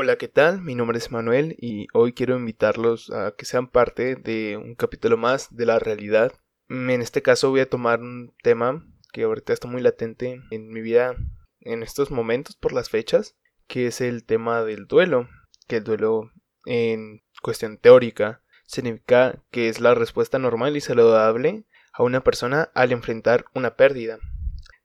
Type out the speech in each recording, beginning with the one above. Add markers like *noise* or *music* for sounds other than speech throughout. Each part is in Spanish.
Hola, ¿qué tal? Mi nombre es Manuel y hoy quiero invitarlos a que sean parte de un capítulo más de la realidad. En este caso voy a tomar un tema que ahorita está muy latente en mi vida en estos momentos por las fechas, que es el tema del duelo, que el duelo en cuestión teórica significa que es la respuesta normal y saludable a una persona al enfrentar una pérdida.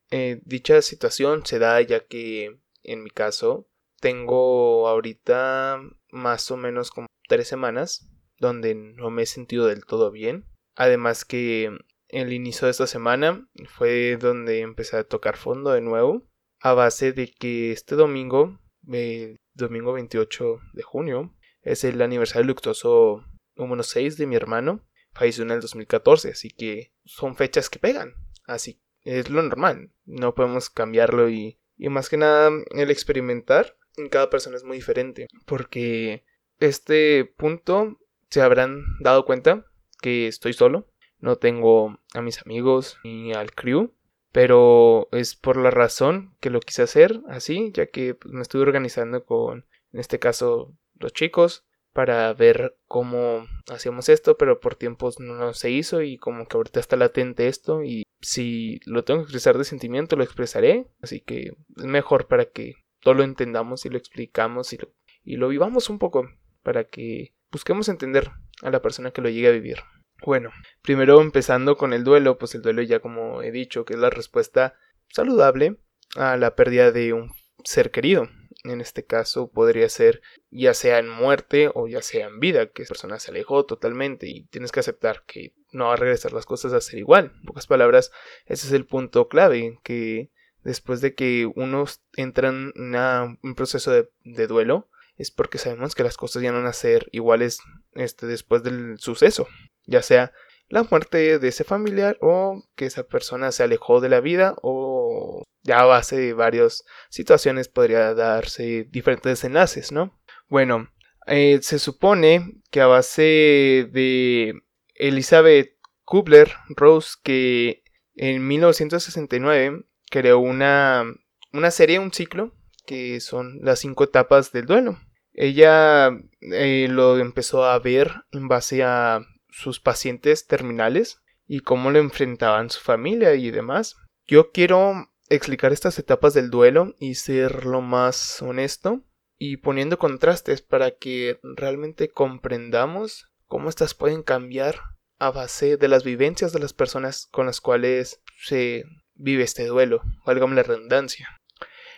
Eh, dicha situación se da ya que en mi caso tengo ahorita más o menos como tres semanas donde no me he sentido del todo bien. Además que el inicio de esta semana fue donde empecé a tocar fondo de nuevo. A base de que este domingo, el domingo 28 de junio, es el aniversario luctuoso número 6 de mi hermano. Falleció en el 2014, así que son fechas que pegan. Así es lo normal. No podemos cambiarlo y, y más que nada el experimentar en cada persona es muy diferente. Porque este punto se habrán dado cuenta que estoy solo. No tengo a mis amigos ni al crew. Pero es por la razón que lo quise hacer así, ya que pues, me estuve organizando con, en este caso, los chicos para ver cómo hacíamos esto, pero por tiempos no se hizo y como que ahorita está latente esto y si lo tengo que expresar de sentimiento lo expresaré, así que es mejor para que todo lo entendamos y lo explicamos y lo, y lo vivamos un poco para que busquemos entender a la persona que lo llegue a vivir. Bueno, primero empezando con el duelo, pues el duelo ya como he dicho, que es la respuesta saludable a la pérdida de un ser querido. En este caso podría ser ya sea en muerte o ya sea en vida, que esa persona se alejó totalmente y tienes que aceptar que no va a regresar las cosas a ser igual. En pocas palabras, ese es el punto clave, que después de que uno entra en un proceso de, duelo, es porque sabemos que las cosas ya no van a ser iguales este, después del suceso, ya sea la muerte de ese familiar o que esa persona se alejó de la vida o ya a base de varias situaciones podría darse diferentes enlaces, ¿no? Bueno, eh, se supone que a base de Elizabeth Kubler-Rose que en 1969 creó una, una serie, un ciclo, que son las cinco etapas del duelo. Ella eh, lo empezó a ver en base a sus pacientes terminales y cómo lo enfrentaban su familia y demás. Yo quiero explicar estas etapas del duelo y ser lo más honesto y poniendo contrastes para que realmente comprendamos cómo estas pueden cambiar a base de las vivencias de las personas con las cuales se vive este duelo, válgame la redundancia.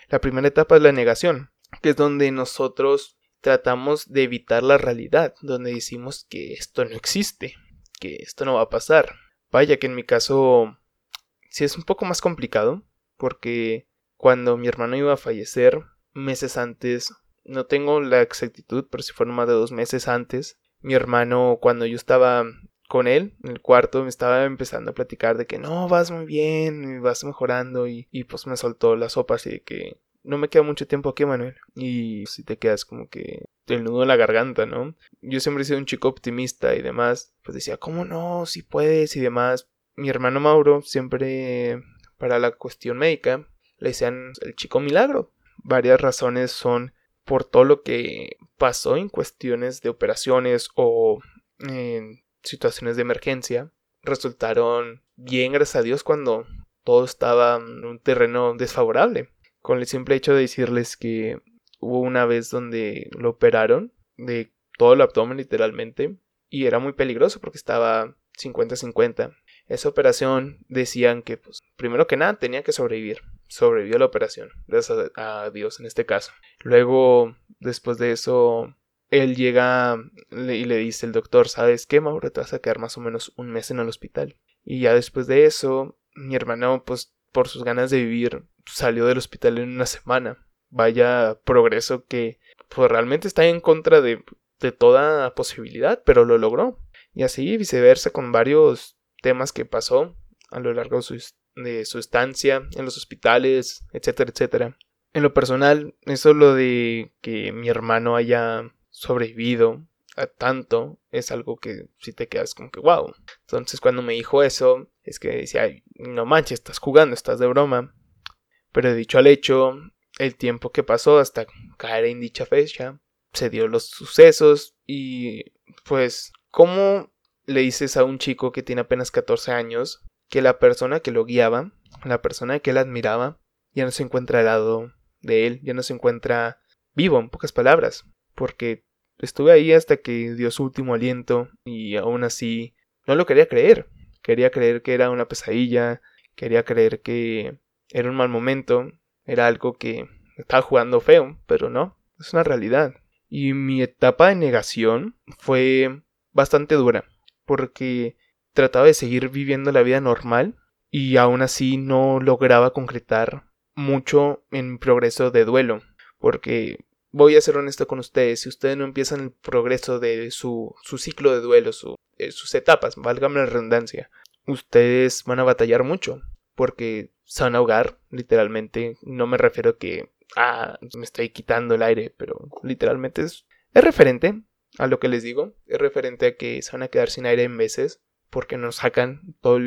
La primera etapa es la negación, que es donde nosotros tratamos de evitar la realidad, donde decimos que esto no existe, que esto no va a pasar. Vaya que en mi caso sí es un poco más complicado, porque cuando mi hermano iba a fallecer, meses antes, no tengo la exactitud, pero si fueron más de dos meses antes, mi hermano, cuando yo estaba con él en el cuarto me estaba empezando a platicar de que no, vas muy bien, vas mejorando y, y pues me soltó la sopa así de que no me queda mucho tiempo aquí, Manuel. Y si te quedas como que el nudo en la garganta, ¿no? Yo siempre he sido un chico optimista y demás. Pues decía, ¿cómo no? Si puedes y demás. Mi hermano Mauro siempre para la cuestión médica le decían el chico milagro. Varias razones son por todo lo que pasó en cuestiones de operaciones o en situaciones de emergencia resultaron bien, gracias a Dios, cuando todo estaba en un terreno desfavorable. Con el simple hecho de decirles que hubo una vez donde lo operaron de todo el abdomen literalmente y era muy peligroso porque estaba 50-50. Esa operación decían que, pues, primero que nada tenía que sobrevivir. Sobrevivió la operación, gracias a Dios en este caso. Luego, después de eso, él llega y le dice el doctor, ¿sabes qué, Mauro? Te vas a quedar más o menos un mes en el hospital. Y ya después de eso, mi hermano, pues por sus ganas de vivir, salió del hospital en una semana. Vaya progreso que pues realmente está en contra de, de toda posibilidad, pero lo logró. Y así viceversa con varios temas que pasó a lo largo de su, de su estancia en los hospitales, etcétera, etcétera. En lo personal, eso lo de que mi hermano haya sobrevivido a tanto es algo que si te quedas como que wow. Entonces cuando me dijo eso, es que decía, no manches, estás jugando, estás de broma. Pero dicho al hecho, el tiempo que pasó hasta caer en dicha fecha, se dio los sucesos y pues cómo le dices a un chico que tiene apenas 14 años que la persona que lo guiaba, la persona que él admiraba, ya no se encuentra al lado de él, ya no se encuentra vivo, en pocas palabras, porque estuve ahí hasta que dio su último aliento y aún así no lo quería creer. Quería creer que era una pesadilla, quería creer que era un mal momento, era algo que estaba jugando feo, pero no, es una realidad. Y mi etapa de negación fue bastante dura, porque trataba de seguir viviendo la vida normal y aún así no lograba concretar mucho en mi progreso de duelo, porque voy a ser honesto con ustedes, si ustedes no empiezan el progreso de su, su ciclo de duelo, su, eh, sus etapas, válgame la redundancia, ustedes van a batallar mucho, porque se van a ahogar, literalmente, no me refiero a que, ah, me estoy quitando el aire, pero literalmente es, es referente a lo que les digo, es referente a que se van a quedar sin aire en veces, porque no sacan todo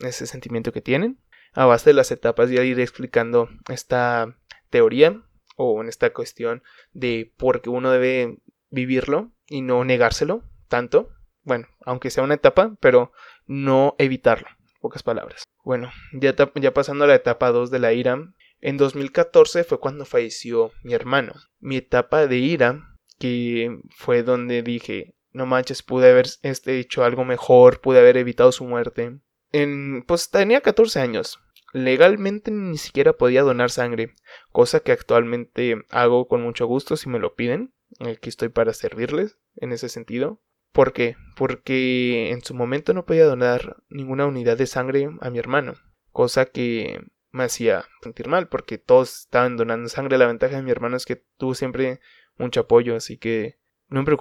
ese sentimiento que tienen. A base de las etapas ya iré explicando esta teoría o en esta cuestión de por qué uno debe vivirlo y no negárselo tanto. Bueno, aunque sea una etapa, pero no evitarlo. Pocas palabras. Bueno, ya, ya pasando a la etapa 2 de la ira. En 2014 fue cuando falleció mi hermano. Mi etapa de ira, que fue donde dije, no manches, pude haber este, hecho algo mejor, pude haber evitado su muerte. En, pues tenía 14 años. Legalmente ni siquiera podía donar sangre, cosa que actualmente hago con mucho gusto si me lo piden. Aquí estoy para servirles en ese sentido. ¿Por qué? Porque en su momento no podía donar ninguna unidad de sangre a mi hermano, cosa que me hacía sentir mal porque todos estaban donando sangre. La ventaja de mi hermano es que tuvo siempre mucho apoyo, así que no me,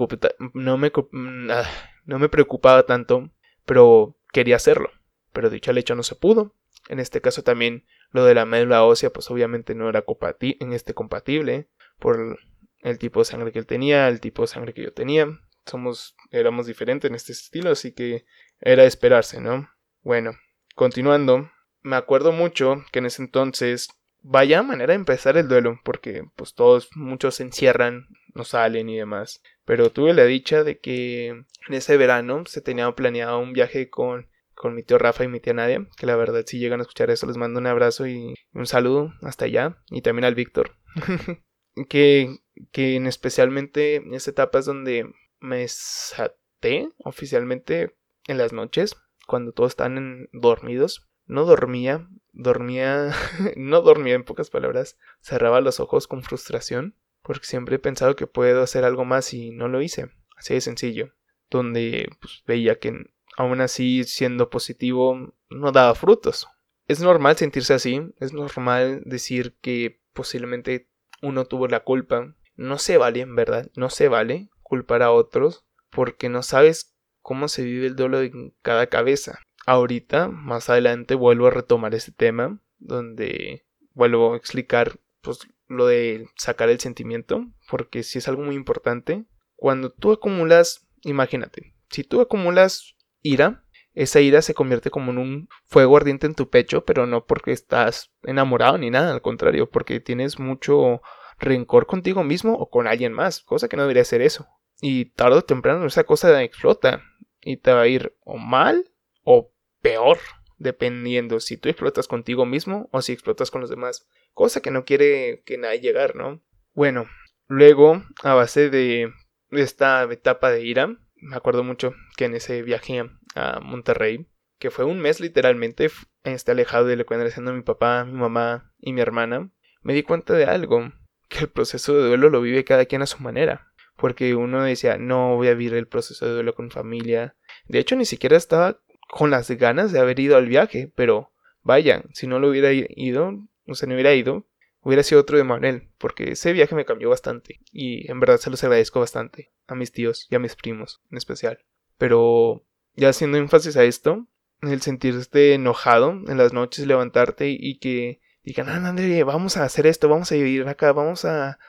no, me, mm, ah, no me preocupaba tanto, pero quería hacerlo. Pero dicho el hecho no se pudo. En este caso también lo de la médula ósea, pues obviamente no era en este compatible por el tipo de sangre que él tenía, el tipo de sangre que yo tenía. Somos, éramos diferentes en este estilo, así que era esperarse, ¿no? Bueno, continuando, me acuerdo mucho que en ese entonces vaya manera de empezar el duelo, porque pues todos, muchos se encierran, no salen y demás. Pero tuve la dicha de que en ese verano se tenía planeado un viaje con, con mi tío Rafa y mi tía Nadia, que la verdad si llegan a escuchar eso les mando un abrazo y un saludo hasta allá, y también al Víctor. *laughs* que, que en especialmente en esa etapa es donde me saté oficialmente en las noches, cuando todos están dormidos. No dormía, dormía, *laughs* no dormía en pocas palabras, cerraba los ojos con frustración porque siempre he pensado que puedo hacer algo más y no lo hice. Así de sencillo. Donde pues, veía que aún así siendo positivo no daba frutos. Es normal sentirse así, es normal decir que posiblemente uno tuvo la culpa. No se vale, en verdad, no se vale culpar a otros porque no sabes cómo se vive el duelo en cada cabeza. Ahorita, más adelante, vuelvo a retomar este tema donde vuelvo a explicar pues lo de sacar el sentimiento, porque si es algo muy importante. Cuando tú acumulas, imagínate, si tú acumulas ira, esa ira se convierte como en un fuego ardiente en tu pecho, pero no porque estás enamorado ni nada, al contrario, porque tienes mucho rencor contigo mismo o con alguien más, cosa que no debería ser eso. Y tarde o temprano esa cosa explota y te va a ir o mal o peor, dependiendo si tú explotas contigo mismo o si explotas con los demás cosa que no quiere que nadie llegar, ¿no? Bueno, luego, a base de esta etapa de ira, me acuerdo mucho que en ese viaje a Monterrey, que fue un mes literalmente, este alejado de lo que siendo mi papá, mi mamá y mi hermana, me di cuenta de algo, que el proceso de duelo lo vive cada quien a su manera. Porque uno decía, no voy a vivir el proceso de duelo con familia. De hecho, ni siquiera estaba con las ganas de haber ido al viaje, pero vaya, si no lo hubiera ido, o sea, no hubiera ido, hubiera sido otro de Manuel, porque ese viaje me cambió bastante y en verdad se los agradezco bastante a mis tíos y a mis primos en especial. Pero ya haciendo énfasis a esto, el sentirte enojado en las noches, levantarte y que digan, ah, André, vamos a hacer esto, vamos a vivir acá, vamos a,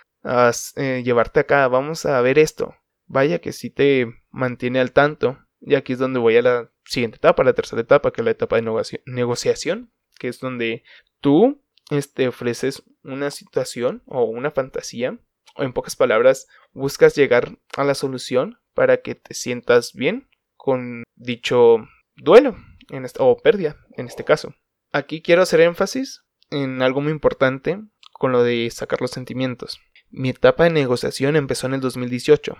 eh, llevarte acá, vamos a ver esto. Vaya que sí te mantiene al tanto. Y aquí es donde voy a la siguiente etapa, la tercera etapa, que es la etapa de negociación, que es donde tú este, ofreces una situación o una fantasía o en pocas palabras, buscas llegar a la solución para que te sientas bien con dicho duelo en o pérdida en este caso. Aquí quiero hacer énfasis en algo muy importante con lo de sacar los sentimientos. Mi etapa de negociación empezó en el 2018.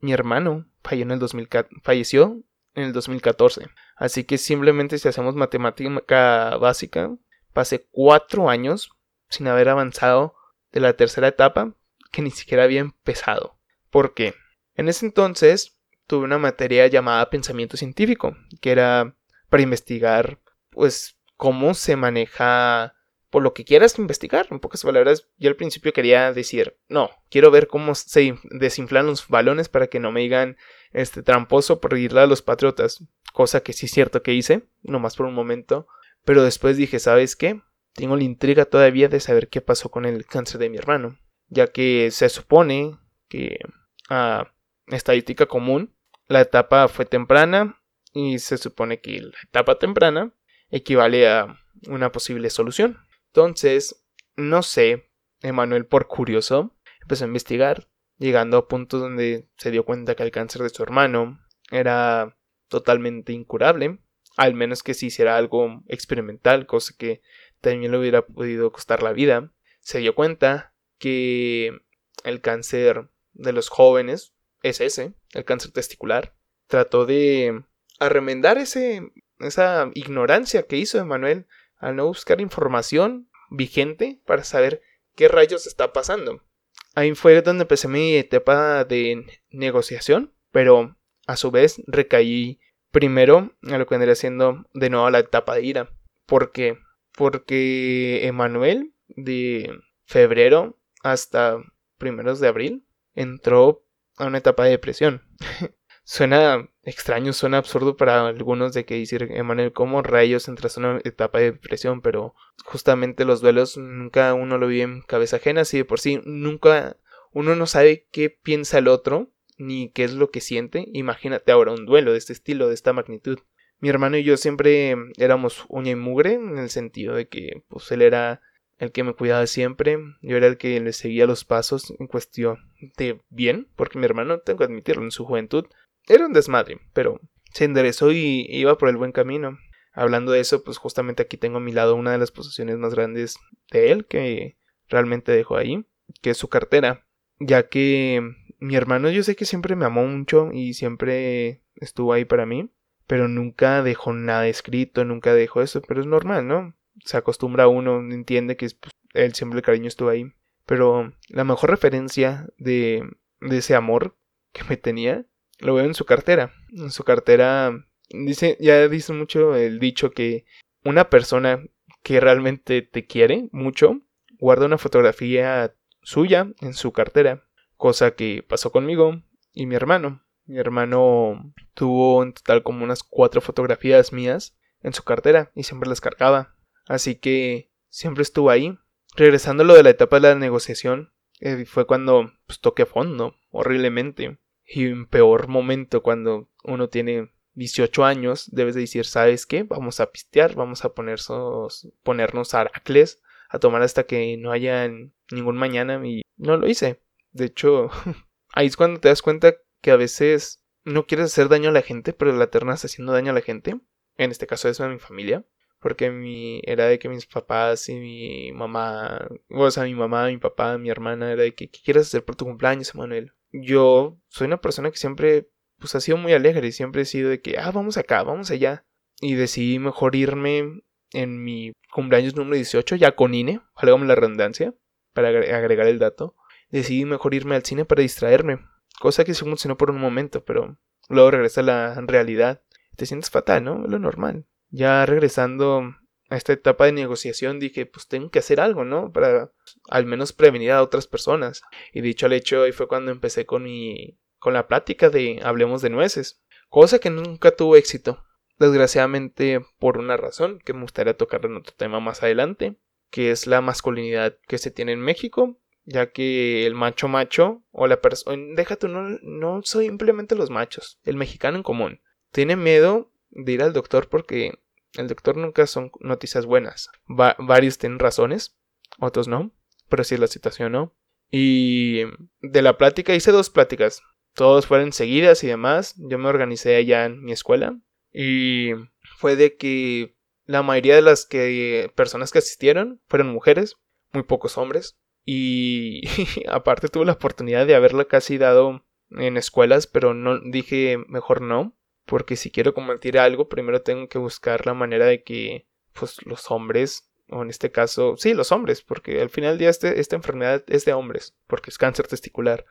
Mi hermano falleció en el 2014. Así que simplemente si hacemos matemática básica, pasé cuatro años sin haber avanzado de la tercera etapa que ni siquiera había empezado. ¿Por qué? En ese entonces tuve una materia llamada pensamiento científico, que era para investigar, pues, cómo se maneja por lo que quieras investigar. En pocas palabras, yo al principio quería decir, no, quiero ver cómo se desinflan los balones para que no me digan este tramposo por irle a los patriotas. Cosa que sí es cierto que hice, nomás por un momento. Pero después dije, ¿sabes qué? Tengo la intriga todavía de saber qué pasó con el cáncer de mi hermano. Ya que se supone que a estadística común, la etapa fue temprana y se supone que la etapa temprana equivale a una posible solución. Entonces, no sé, Emanuel por curioso empezó a investigar, llegando a puntos donde se dio cuenta que el cáncer de su hermano era totalmente incurable, al menos que se hiciera algo experimental, cosa que también le hubiera podido costar la vida. Se dio cuenta que el cáncer de los jóvenes es ese, el cáncer testicular. Trató de arremendar ese, esa ignorancia que hizo Emanuel al no buscar información vigente para saber qué rayos está pasando. Ahí fue donde empecé mi etapa de negociación, pero a su vez recaí primero a lo que vendría siendo de nuevo la etapa de ira. ¿Por qué? Porque Emanuel de febrero hasta primeros de abril entró a una etapa de depresión. *laughs* Suena extraño, suena absurdo para algunos de que decir, Emanuel, ¿cómo rayos entras en una etapa de depresión? Pero justamente los duelos nunca uno lo vive en cabeza ajena, así de por sí nunca uno no sabe qué piensa el otro ni qué es lo que siente. Imagínate ahora un duelo de este estilo, de esta magnitud. Mi hermano y yo siempre éramos uña y mugre en el sentido de que pues él era el que me cuidaba siempre, yo era el que le seguía los pasos en cuestión de bien, porque mi hermano, tengo que admitirlo, en su juventud era un desmadre, pero se enderezó y iba por el buen camino. Hablando de eso, pues justamente aquí tengo a mi lado una de las posesiones más grandes de él que realmente dejó ahí, que es su cartera, ya que mi hermano yo sé que siempre me amó mucho y siempre estuvo ahí para mí, pero nunca dejó nada escrito, nunca dejó eso, pero es normal, ¿no? Se acostumbra uno, entiende que pues, él siempre el cariño estuvo ahí, pero la mejor referencia de, de ese amor que me tenía lo veo en su cartera. En su cartera dice, ya dice mucho el dicho que una persona que realmente te quiere mucho guarda una fotografía suya en su cartera, cosa que pasó conmigo y mi hermano. Mi hermano tuvo en total como unas cuatro fotografías mías en su cartera y siempre las cargaba. Así que siempre estuvo ahí. Regresando a lo de la etapa de la negociación, eh, fue cuando pues, toqué fondo, horriblemente. Y en peor momento cuando uno tiene 18 años, debes de decir, ¿sabes qué? Vamos a pistear, vamos a ponernos, ponernos aracles, a tomar hasta que no haya ningún mañana y no lo hice. De hecho, *laughs* ahí es cuando te das cuenta que a veces no quieres hacer daño a la gente, pero la ternas haciendo daño a la gente. En este caso es a mi familia. Porque mi, era de que mis papás y mi mamá, o sea, mi mamá, mi papá, mi hermana, era de que, ¿qué quieres hacer por tu cumpleaños, Emanuel? yo soy una persona que siempre pues ha sido muy alegre y siempre he sido de que, ah, vamos acá, vamos allá. Y decidí mejor irme en mi cumpleaños número 18, ya con INE, válgame la redundancia, para agregar el dato. Decidí mejor irme al cine para distraerme, cosa que se funcionó por un momento, pero luego regresa a la realidad. Te sientes fatal, ¿no? Lo normal. Ya regresando a esta etapa de negociación dije, pues tengo que hacer algo, ¿no? Para al menos prevenir a otras personas. Y dicho al hecho, ahí fue cuando empecé con mi con la plática de Hablemos de nueces, cosa que nunca tuvo éxito. Desgraciadamente por una razón que me gustaría tocar en otro tema más adelante, que es la masculinidad que se tiene en México, ya que el macho macho o la persona, déjate, no, no soy simplemente los machos, el mexicano en común, tiene miedo de ir al doctor porque el doctor nunca son noticias buenas. varios tienen razones, otros no, pero si es la situación no. Y de la plática hice dos pláticas. Todos fueron seguidas y demás. Yo me organicé allá en mi escuela. Y fue de que la mayoría de las que, personas que asistieron fueron mujeres, muy pocos hombres. Y *laughs* aparte tuve la oportunidad de haberla casi dado en escuelas, pero no dije mejor no, porque si quiero compartir algo, primero tengo que buscar la manera de que pues los hombres, o en este caso, sí, los hombres, porque al final del día este, esta enfermedad es de hombres, porque es cáncer testicular,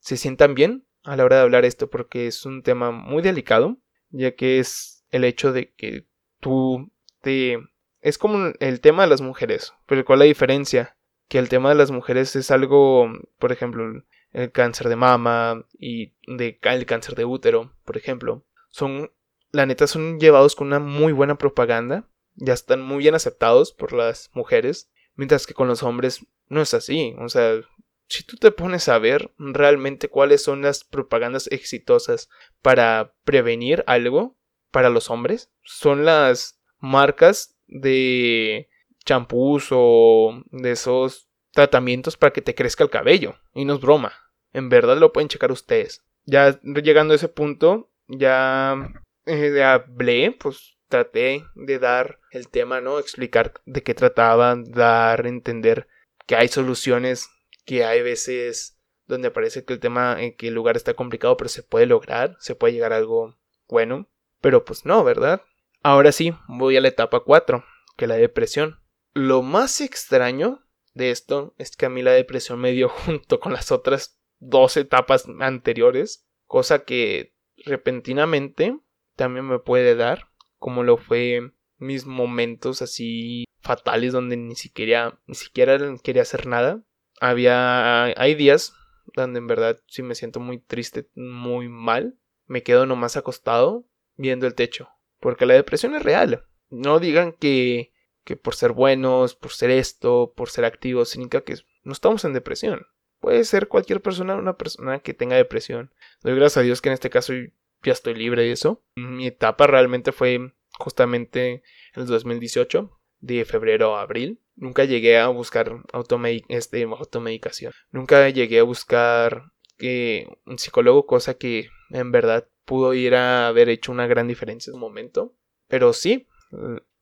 se sientan bien a la hora de hablar esto, porque es un tema muy delicado, ya que es el hecho de que tú te... Es como el tema de las mujeres, pero ¿cuál es la diferencia? Que el tema de las mujeres es algo, por ejemplo, el cáncer de mama y de, el cáncer de útero, por ejemplo, son, la neta, son llevados con una muy buena propaganda, ya están muy bien aceptados por las mujeres, mientras que con los hombres no es así, o sea, si tú te pones a ver realmente cuáles son las propagandas exitosas para prevenir algo para los hombres, son las marcas de champús o de esos tratamientos para que te crezca el cabello. Y no es broma. En verdad lo pueden checar ustedes. Ya llegando a ese punto, ya eh, hablé, pues traté de dar el tema, ¿no? Explicar de qué trataba, dar entender que hay soluciones, que hay veces donde parece que el tema, en que el lugar está complicado, pero se puede lograr, se puede llegar a algo bueno. Pero pues no, ¿verdad? Ahora sí, voy a la etapa 4, que es la depresión. Lo más extraño de esto es que a mí la depresión me dio *laughs* junto con las otras dos etapas anteriores, cosa que repentinamente también me puede dar, como lo fue mis momentos así fatales donde ni siquiera ni siquiera quería hacer nada. Había hay días donde en verdad sí me siento muy triste, muy mal, me quedo nomás acostado viendo el techo, porque la depresión es real. No digan que que por ser buenos, por ser esto, por ser activos, significa que no estamos en depresión. Puede ser cualquier persona, una persona que tenga depresión. Doy gracias a Dios que en este caso ya estoy libre de eso. Mi etapa realmente fue justamente en el 2018, de febrero a abril. Nunca llegué a buscar este, automedicación. Nunca llegué a buscar que un psicólogo, cosa que en verdad pudo ir a haber hecho una gran diferencia en un momento. Pero sí,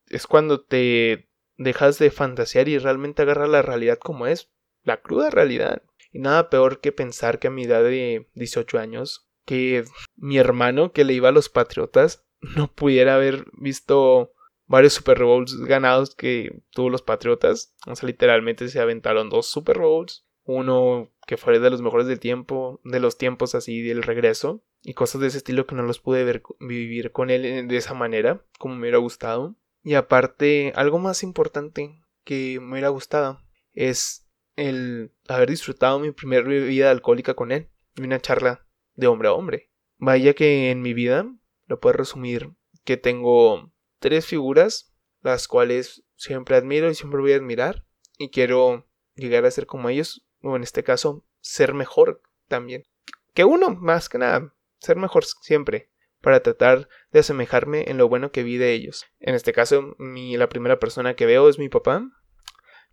es cuando te dejas de fantasear y realmente agarras la realidad como es, la cruda realidad. Y nada peor que pensar que a mi edad de 18 años, que mi hermano que le iba a los Patriotas no pudiera haber visto varios Super Bowls ganados que tuvo los Patriotas. O sea, literalmente se aventaron dos Super Bowls. Uno que fue de los mejores del tiempo, de los tiempos así del regreso. Y cosas de ese estilo que no los pude ver, vivir con él de esa manera, como me hubiera gustado. Y aparte, algo más importante que me hubiera gustado es el haber disfrutado mi primera bebida alcohólica con él una charla de hombre a hombre. Vaya que en mi vida lo puedo resumir que tengo tres figuras las cuales siempre admiro y siempre voy a admirar y quiero llegar a ser como ellos o en este caso ser mejor también que uno más que nada ser mejor siempre para tratar de asemejarme en lo bueno que vi de ellos. En este caso mi, la primera persona que veo es mi papá.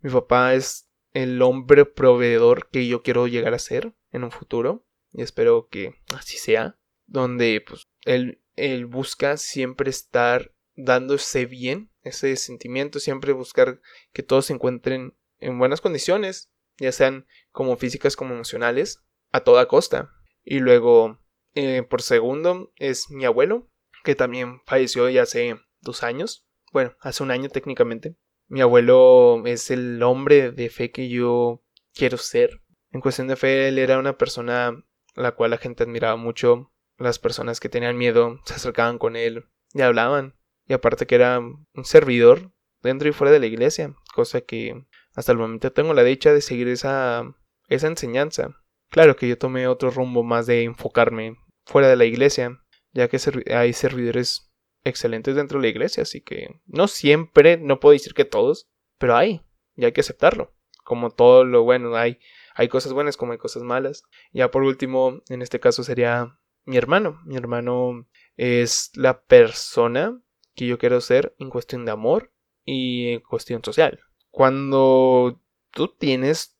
Mi papá es el hombre proveedor que yo quiero llegar a ser en un futuro y espero que así sea donde pues él, él busca siempre estar dándose bien ese sentimiento siempre buscar que todos se encuentren en buenas condiciones ya sean como físicas como emocionales a toda costa. Y luego eh, por segundo es mi abuelo que también falleció ya hace dos años bueno hace un año técnicamente mi abuelo es el hombre de fe que yo quiero ser. En cuestión de fe, él era una persona la cual la gente admiraba mucho. Las personas que tenían miedo se acercaban con él y hablaban. Y aparte que era un servidor dentro y fuera de la iglesia, cosa que hasta el momento tengo la dicha de seguir esa, esa enseñanza. Claro que yo tomé otro rumbo más de enfocarme fuera de la iglesia, ya que hay servidores excelentes dentro de la iglesia, así que no siempre, no puedo decir que todos, pero hay, y hay que aceptarlo. Como todo lo bueno, hay, hay cosas buenas como hay cosas malas. Ya por último, en este caso sería mi hermano. Mi hermano es la persona que yo quiero ser en cuestión de amor y en cuestión social. Cuando tú tienes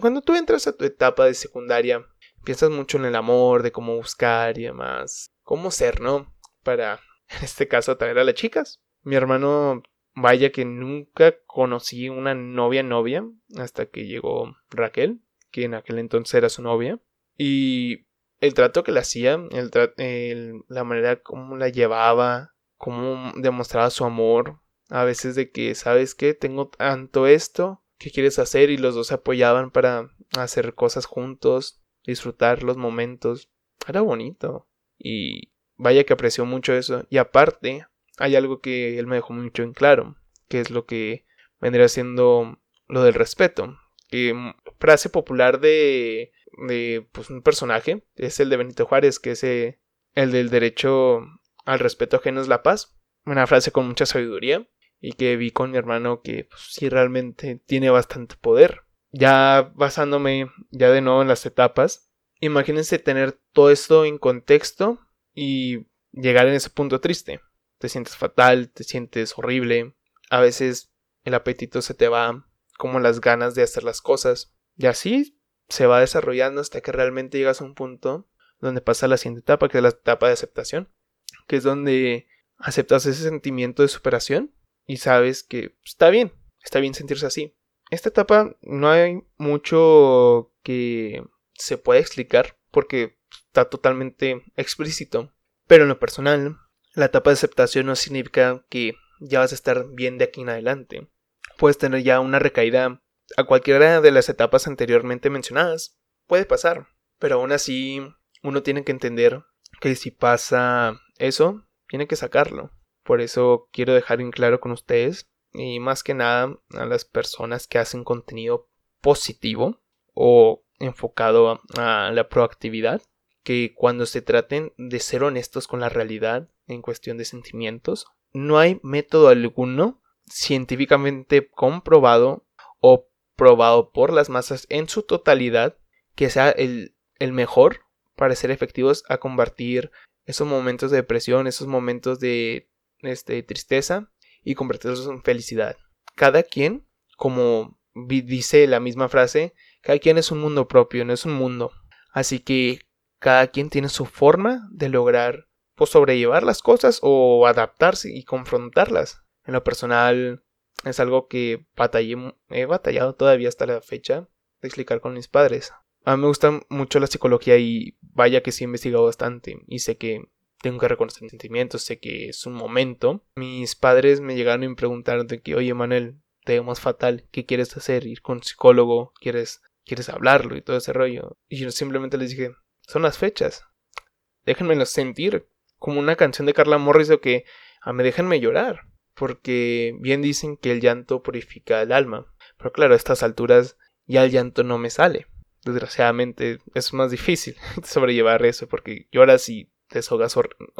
cuando tú entras a tu etapa de secundaria, piensas mucho en el amor, de cómo buscar y demás, cómo ser, ¿no? Para, *laughs* en este caso, atraer a las chicas. Mi hermano, vaya que nunca conocí una novia novia hasta que llegó Raquel, que en aquel entonces era su novia. Y el trato que le hacía, el, la manera como la llevaba, cómo demostraba su amor, a veces de que, ¿sabes qué? Tengo tanto esto, ¿qué quieres hacer? Y los dos se apoyaban para hacer cosas juntos, disfrutar los momentos. Era bonito. Y vaya que apreció mucho eso. Y aparte, hay algo que él me dejó mucho en claro, que es lo que vendría siendo lo del respeto. Mm, frase popular de, de pues, un personaje es el de Benito Juárez, que es eh, el del derecho al respeto ajeno es la paz. Una frase con mucha sabiduría y que vi con mi hermano que pues, sí realmente tiene bastante poder. Ya basándome ya de nuevo en las etapas, imagínense tener todo esto en contexto y llegar en ese punto triste. Te sientes fatal, te sientes horrible, a veces el apetito se te va, como las ganas de hacer las cosas, y así se va desarrollando hasta que realmente llegas a un punto donde pasa la siguiente etapa, que es la etapa de aceptación, que es donde aceptas ese sentimiento de superación y sabes que está bien, está bien sentirse así. Esta etapa no hay mucho que se pueda explicar porque está totalmente explícito. Pero en lo personal, la etapa de aceptación no significa que ya vas a estar bien de aquí en adelante. Puedes tener ya una recaída a cualquiera de las etapas anteriormente mencionadas. Puede pasar. Pero aún así, uno tiene que entender que si pasa eso, tiene que sacarlo. Por eso quiero dejar en claro con ustedes y más que nada a las personas que hacen contenido positivo o enfocado a la proactividad que cuando se traten de ser honestos con la realidad en cuestión de sentimientos, no hay método alguno científicamente comprobado o probado por las masas en su totalidad que sea el, el mejor para ser efectivos a combatir esos momentos de depresión, esos momentos de este, tristeza y convertirlos en felicidad. Cada quien, como dice la misma frase, cada quien es un mundo propio, no es un mundo. Así que cada quien tiene su forma de lograr pues, sobrellevar las cosas o adaptarse y confrontarlas. En lo personal es algo que batallé, he batallado todavía hasta la fecha de explicar con mis padres. A mí me gusta mucho la psicología y vaya que sí he investigado bastante y sé que tengo que reconocer mis sentimientos, sé que es un momento. Mis padres me llegaron y me preguntaron que, oye Manuel, te vemos fatal, ¿qué quieres hacer? ¿Ir con un psicólogo? ¿Quieres, quieres hablarlo? Y todo ese rollo. Y yo simplemente les dije, son las fechas. Déjenmelo sentir. Como una canción de Carla Morris o que a ah, me déjenme llorar. Porque bien dicen que el llanto purifica el alma. Pero claro, a estas alturas ya el llanto no me sale. Desgraciadamente es más difícil *laughs* sobrellevar eso porque lloras y te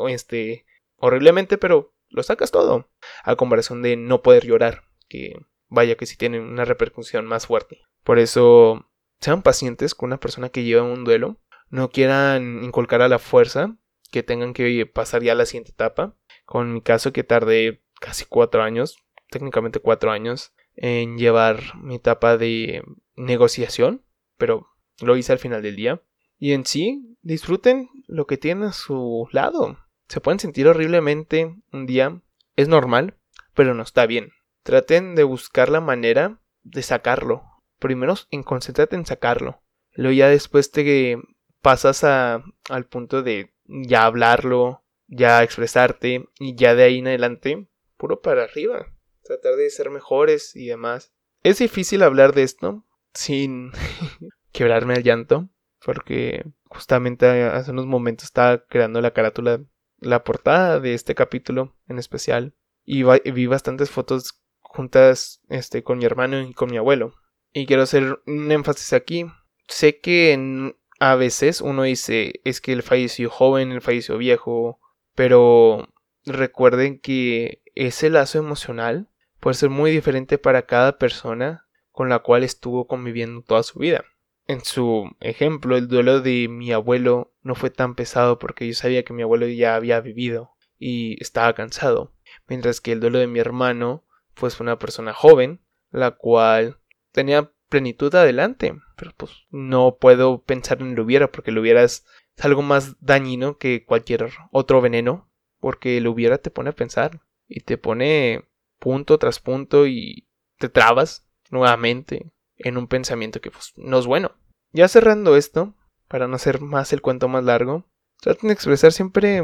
este, horriblemente, pero lo sacas todo. A comparación de no poder llorar, que vaya que sí tiene una repercusión más fuerte. Por eso, sean pacientes con una persona que lleva un duelo. No quieran inculcar a la fuerza que tengan que pasar ya a la siguiente etapa. Con mi caso que tardé casi cuatro años, técnicamente cuatro años, en llevar mi etapa de negociación, pero lo hice al final del día. Y en sí, disfruten lo que tienen a su lado. Se pueden sentir horriblemente un día, es normal, pero no está bien. Traten de buscar la manera de sacarlo. Primero en concéntrate en sacarlo. Luego ya después te pasas a, al punto de ya hablarlo, ya expresarte y ya de ahí en adelante, puro para arriba. Tratar de ser mejores y demás. Es difícil hablar de esto sin *laughs* quebrarme el llanto, porque justamente hace unos momentos estaba creando la carátula, la portada de este capítulo en especial, y, vi bastantes fotos juntas este, con mi hermano y con mi abuelo. Y quiero hacer un énfasis aquí. Sé que a veces uno dice es que él falleció joven, él falleció viejo, pero recuerden que ese lazo emocional puede ser muy diferente para cada persona con la cual estuvo conviviendo toda su vida. En su ejemplo, el duelo de mi abuelo no fue tan pesado porque yo sabía que mi abuelo ya había vivido y estaba cansado, mientras que el duelo de mi hermano pues, fue una persona joven, la cual tenía plenitud adelante. Pero pues no puedo pensar en lo hubiera porque lo hubiera es algo más dañino que cualquier otro veneno. Porque lo hubiera te pone a pensar y te pone punto tras punto y te trabas nuevamente en un pensamiento que pues, no es bueno. Ya cerrando esto, para no hacer más el cuento más largo, traten de expresar siempre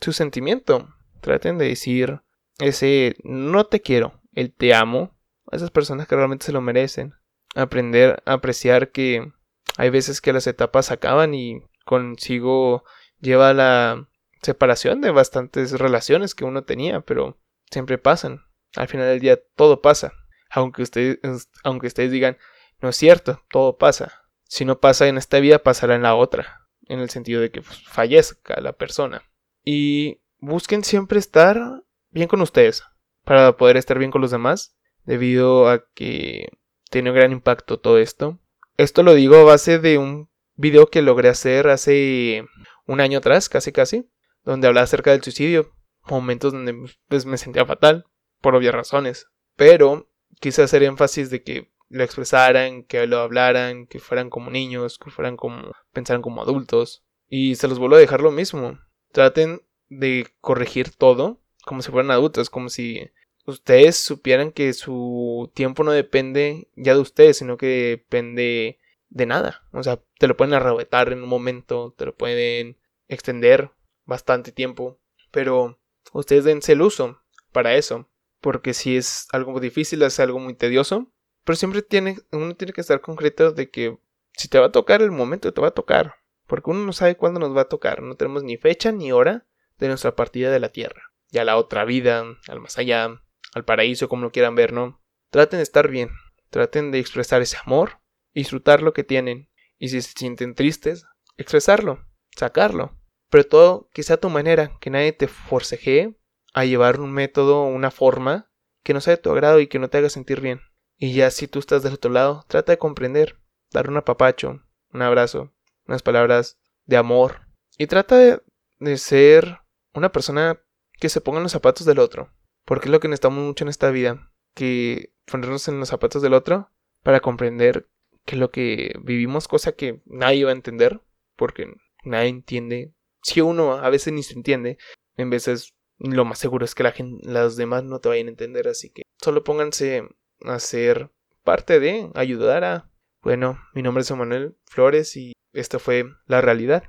su sentimiento. Traten de decir ese no te quiero, el te amo a esas personas que realmente se lo merecen. Aprender a apreciar que hay veces que las etapas acaban y consigo lleva la separación de bastantes relaciones que uno tenía, pero siempre pasan. Al final del día todo pasa. Aunque ustedes, aunque ustedes digan, no es cierto, todo pasa. Si no pasa en esta vida, pasará en la otra. En el sentido de que pues, fallezca la persona. Y busquen siempre estar bien con ustedes. Para poder estar bien con los demás. Debido a que tiene un gran impacto todo esto. Esto lo digo a base de un video que logré hacer hace un año atrás, casi casi. Donde hablaba acerca del suicidio. Momentos donde pues, me sentía fatal. Por obvias razones. Pero quise hacer énfasis de que lo expresaran, que lo hablaran, que fueran como niños, que fueran como, pensaran como adultos. Y se los vuelvo a dejar lo mismo. Traten de corregir todo como si fueran adultos, como si ustedes supieran que su tiempo no depende ya de ustedes, sino que depende de nada. O sea, te lo pueden arrebatar en un momento, te lo pueden extender bastante tiempo, pero ustedes dense el uso para eso, porque si es algo difícil, es algo muy tedioso, pero siempre tiene, uno tiene que estar concreto de que si te va a tocar el momento, te va a tocar. Porque uno no sabe cuándo nos va a tocar. No tenemos ni fecha ni hora de nuestra partida de la Tierra. Ya la otra vida, al más allá, al paraíso, como lo quieran ver, ¿no? Traten de estar bien. Traten de expresar ese amor. Disfrutar lo que tienen. Y si se sienten tristes, expresarlo. Sacarlo. Pero todo que sea a tu manera. Que nadie te forcejee a llevar un método una forma que no sea de tu agrado y que no te haga sentir bien. Y ya si tú estás del otro lado, trata de comprender, dar un apapacho, un abrazo, unas palabras de amor. Y trata de, ser una persona que se ponga en los zapatos del otro. Porque es lo que necesitamos mucho en esta vida. Que ponernos en los zapatos del otro para comprender que lo que vivimos, cosa que nadie va a entender, porque nadie entiende. Si uno a veces ni se entiende, en veces lo más seguro es que la gente, los demás no te vayan a entender, así que solo pónganse a ser parte de ayudar a... Bueno, mi nombre es Manuel Flores y esta fue la realidad.